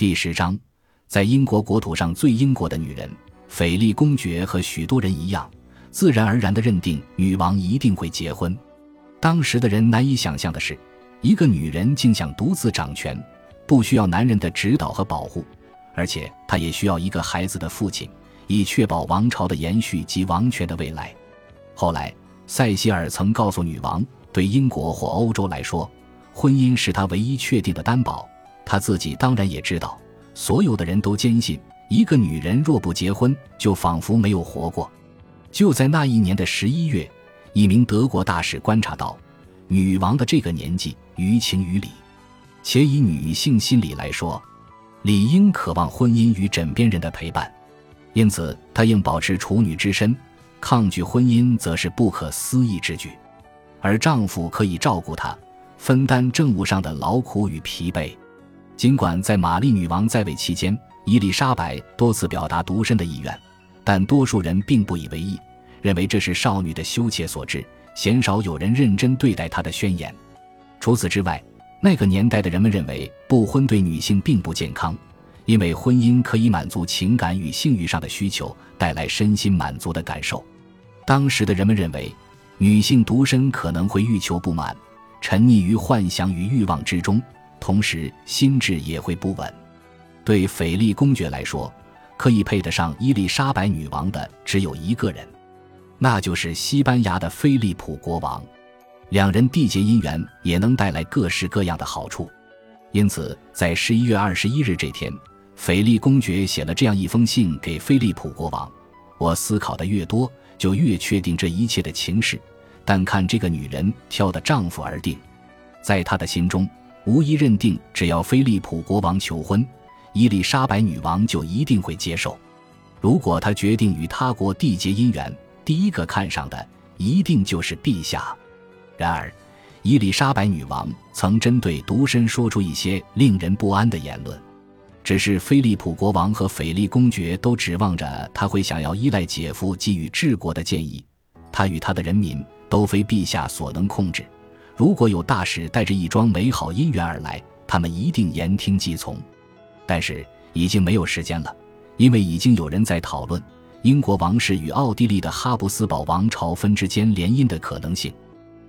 第十章，在英国国土上最英国的女人斐利公爵和许多人一样，自然而然地认定女王一定会结婚。当时的人难以想象的是，一个女人竟想独自掌权，不需要男人的指导和保护，而且她也需要一个孩子的父亲，以确保王朝的延续及王权的未来。后来，塞西尔曾告诉女王，对英国或欧洲来说，婚姻是他唯一确定的担保。他自己当然也知道，所有的人都坚信，一个女人若不结婚，就仿佛没有活过。就在那一年的十一月。一名德国大使观察到，女王的这个年纪于情于理，且以女性心理来说，理应渴望婚姻与枕边人的陪伴，因此她应保持处女之身，抗拒婚姻则是不可思议之举。而丈夫可以照顾她，分担政务上的劳苦与疲惫。尽管在玛丽女王在位期间，伊丽莎白多次表达独身的意愿，但多数人并不以为意。认为这是少女的羞怯所致，鲜少有人认真对待她的宣言。除此之外，那个年代的人们认为不婚对女性并不健康，因为婚姻可以满足情感与性欲上的需求，带来身心满足的感受。当时的人们认为，女性独身可能会欲求不满，沉溺于幻想与欲望之中，同时心智也会不稳。对斐利公爵来说，可以配得上伊丽莎白女王的只有一个人。那就是西班牙的菲利普国王，两人缔结姻缘也能带来各式各样的好处，因此在十一月二十一日这天，斐利公爵写了这样一封信给菲利普国王：“我思考的越多，就越确定这一切的情势，但看这个女人挑的丈夫而定。在他的心中，无疑认定只要菲利普国王求婚，伊丽莎白女王就一定会接受。如果他决定与他国缔结姻缘。”第一个看上的一定就是陛下。然而，伊丽莎白女王曾针对独身说出一些令人不安的言论。只是菲利普国王和斐利公爵都指望着他会想要依赖姐夫给予治国的建议。他与他的人民都非陛下所能控制。如果有大使带着一桩美好姻缘而来，他们一定言听计从。但是已经没有时间了，因为已经有人在讨论。英国王室与奥地利的哈布斯堡王朝分之间联姻的可能性，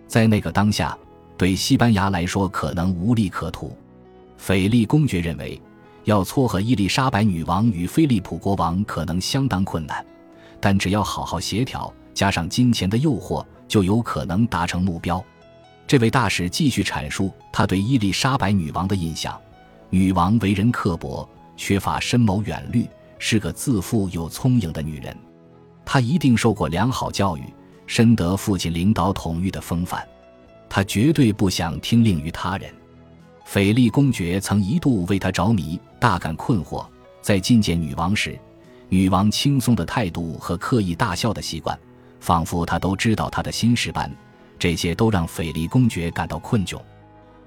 在那个当下，对西班牙来说可能无利可图。斐利公爵认为，要撮合伊丽莎白女王与菲利普国王可能相当困难，但只要好好协调，加上金钱的诱惑，就有可能达成目标。这位大使继续阐述他对伊丽莎白女王的印象：女王为人刻薄，缺乏深谋远虑。是个自负又聪颖的女人，她一定受过良好教育，深得父亲领导统御的风范。她绝对不想听令于他人。斐利公爵曾一度为她着迷，大感困惑。在觐见女王时，女王轻松的态度和刻意大笑的习惯，仿佛她都知道他的心事般，这些都让斐利公爵感到困窘。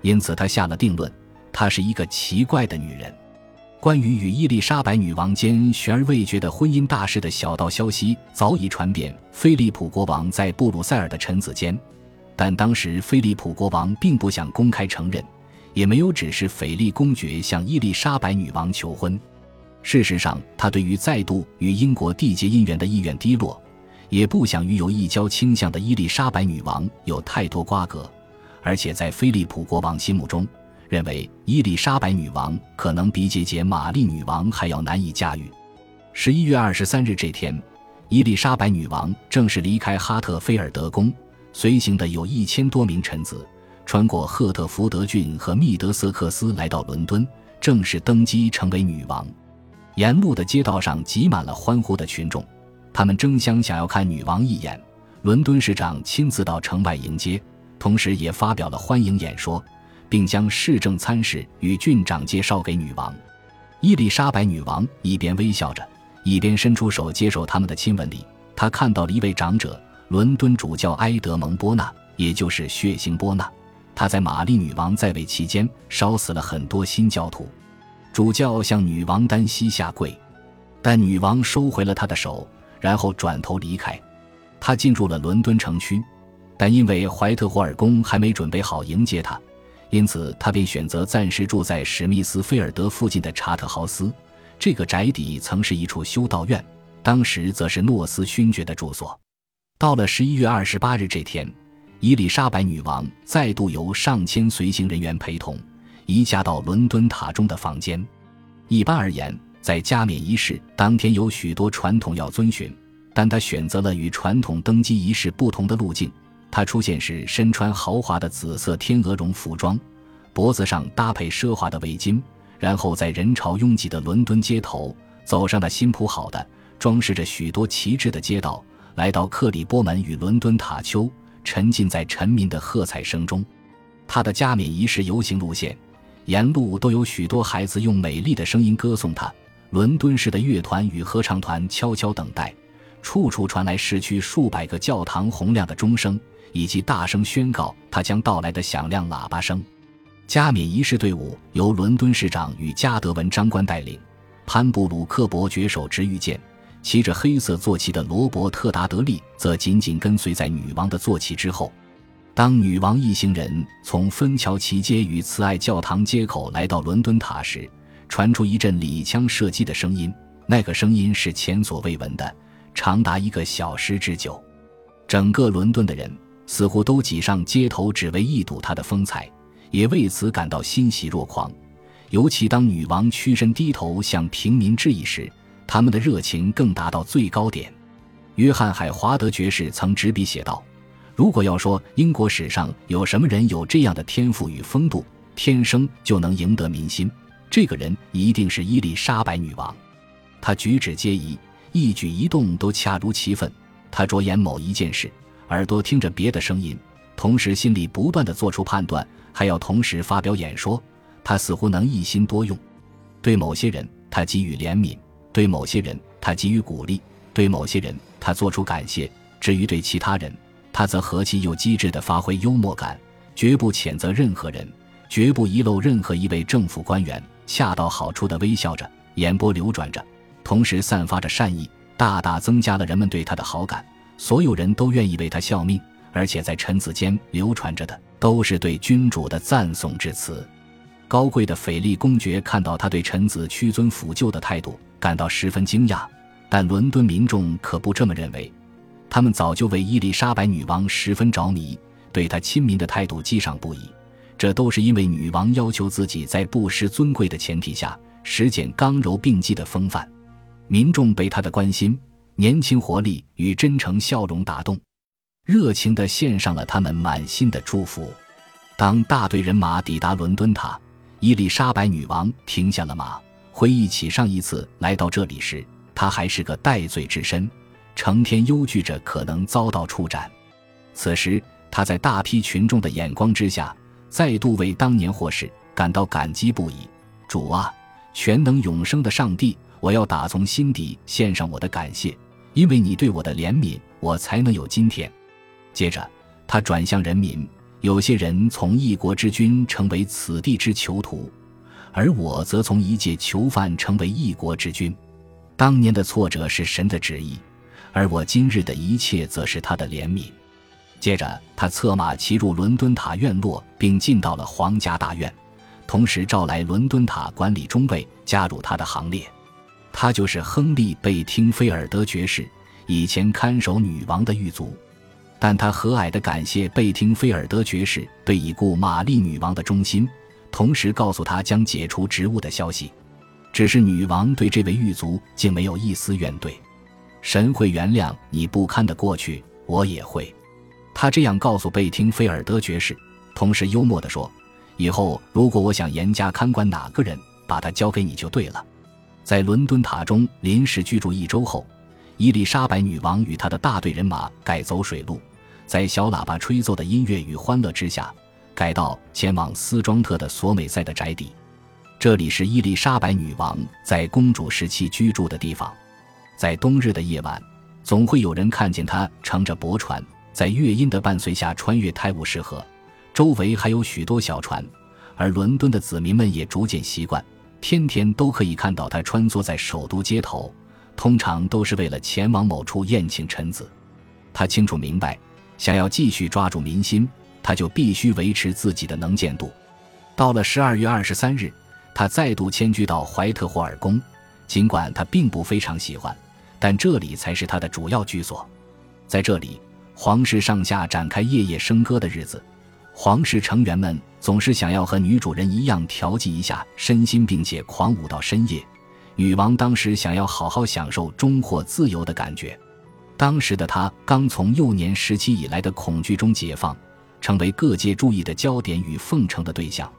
因此，他下了定论：她是一个奇怪的女人。关于与伊丽莎白女王间悬而未决的婚姻大事的小道消息早已传遍菲利普国王在布鲁塞尔的臣子间，但当时菲利普国王并不想公开承认，也没有指示斐利公爵向伊丽莎白女王求婚。事实上，他对于再度与英国缔结姻缘的意愿低落，也不想与有异交倾向的伊丽莎白女王有太多瓜葛，而且在菲利普国王心目中。认为伊丽莎白女王可能比姐姐玛丽女王还要难以驾驭。十一月二十三日这天，伊丽莎白女王正式离开哈特菲尔德宫，随行的有一千多名臣子，穿过赫特福德郡和密德瑟克斯，来到伦敦，正式登基成为女王。沿路的街道上挤满了欢呼的群众，他们争相想要看女王一眼。伦敦市长亲自到城外迎接，同时也发表了欢迎演说。并将市政参事与郡长介绍给女王。伊丽莎白女王一边微笑着，一边伸出手接受他们的亲吻礼，她看到了一位长者——伦敦主教埃德蒙·波纳，也就是血腥波纳。他在玛丽女王在位期间烧死了很多新教徒。主教向女王单膝下跪，但女王收回了他的手，然后转头离开。他进入了伦敦城区，但因为怀特霍尔宫还没准备好迎接他。因此他便选择暂时住在史密斯菲尔德附近的查特豪斯。这个宅邸曾是一处修道院，当时则是诺斯勋爵的住所。到了十一月二十八日这天，伊丽莎白女王再度由上千随行人员陪同，移驾到伦敦塔中的房间。一般而言，在加冕仪式当天有许多传统要遵循，但他选择了与传统登基仪式不同的路径。他出现时身穿豪华的紫色天鹅绒服装，脖子上搭配奢华的围巾。然后在人潮拥挤的伦敦街头，走上那新铺好的、装饰着许多旗帜的街道，来到克里波门与伦敦塔丘，沉浸在臣民的喝彩声中。他的加冕仪式游行路线，沿路都有许多孩子用美丽的声音歌颂他。伦敦市的乐团与合唱团悄悄等待，处处传来市区数百个教堂洪亮的钟声，以及大声宣告他将到来的响亮喇叭声。加冕仪式队伍由伦敦市长与加德文长官带领，潘布鲁克伯爵手执玉剑，骑着黑色坐骑的罗伯特达德利则紧紧跟随在女王的坐骑之后。当女王一行人从芬乔奇街与慈爱教堂街口来到伦敦塔时，传出一阵礼枪射击的声音，那个声音是前所未闻的，长达一个小时之久。整个伦敦的人似乎都挤上街头，只为一睹他的风采。也为此感到欣喜若狂，尤其当女王屈身低头向平民致意时，他们的热情更达到最高点。约翰·海华德爵士曾执笔写道：“如果要说英国史上有什么人有这样的天赋与风度，天生就能赢得民心，这个人一定是伊丽莎白女王。她举止皆宜，一举一动都恰如其分。她着眼某一件事，耳朵听着别的声音，同时心里不断地做出判断。”还要同时发表演说，他似乎能一心多用。对某些人，他给予怜悯；对某些人，他给予鼓励；对某些人，他做出感谢。至于对其他人，他则和气又机智地发挥幽默感，绝不谴责任何人，绝不遗漏任何一位政府官员，恰到好处的微笑着，眼波流转着，同时散发着善意，大大增加了人们对他的好感。所有人都愿意为他效命，而且在臣子间流传着的。都是对君主的赞颂之词。高贵的斐利公爵看到他对臣子屈尊俯就的态度，感到十分惊讶。但伦敦民众可不这么认为，他们早就为伊丽莎白女王十分着迷，对她亲民的态度激赏不已。这都是因为女王要求自己在不失尊贵的前提下，实践刚柔并济的风范。民众被她的关心、年轻活力与真诚笑容打动。热情地献上了他们满心的祝福。当大队人马抵达伦敦塔，伊丽莎白女王停下了马，回忆起上一次来到这里时，她还是个戴罪之身，成天忧惧着可能遭到处斩。此时，她在大批群众的眼光之下，再度为当年祸事感到感激不已。主啊，全能永生的上帝，我要打从心底献上我的感谢，因为你对我的怜悯，我才能有今天。接着，他转向人民：有些人从一国之君成为此地之囚徒，而我则从一介囚犯成为一国之君。当年的挫折是神的旨意，而我今日的一切则是他的怜悯。接着，他策马骑入伦敦塔院落，并进到了皇家大院，同时召来伦敦塔管理中尉加入他的行列。他就是亨利·贝汀菲尔德爵士，以前看守女王的狱卒。但他和蔼地感谢贝汀菲尔德爵士对已故玛丽女王的忠心，同时告诉他将解除职务的消息。只是女王对这位狱卒竟没有一丝怨怼。神会原谅你不堪的过去，我也会。他这样告诉贝汀菲尔德爵士，同时幽默地说：“以后如果我想严加看管哪个人，把他交给你就对了。”在伦敦塔中临时居住一周后，伊丽莎白女王与她的大队人马改走水路。在小喇叭吹奏的音乐与欢乐之下，改道前往斯庄特的索美塞的宅邸。这里是伊丽莎白女王在公主时期居住的地方。在冬日的夜晚，总会有人看见她乘着驳船，在乐音的伴随下穿越泰晤士河。周围还有许多小船，而伦敦的子民们也逐渐习惯，天天都可以看到他穿梭在首都街头，通常都是为了前往某处宴请臣子。他清楚明白。想要继续抓住民心，他就必须维持自己的能见度。到了十二月二十三日，他再度迁居到怀特霍尔宫，尽管他并不非常喜欢，但这里才是他的主要居所。在这里，皇室上下展开夜夜笙歌的日子，皇室成员们总是想要和女主人一样调剂一下身心，并且狂舞到深夜。女王当时想要好好享受终获自由的感觉。当时的她刚从幼年时期以来的恐惧中解放，成为各界注意的焦点与奉承的对象，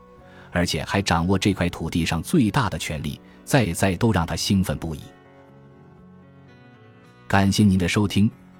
而且还掌握这块土地上最大的权力，再再都让她兴奋不已。感谢您的收听。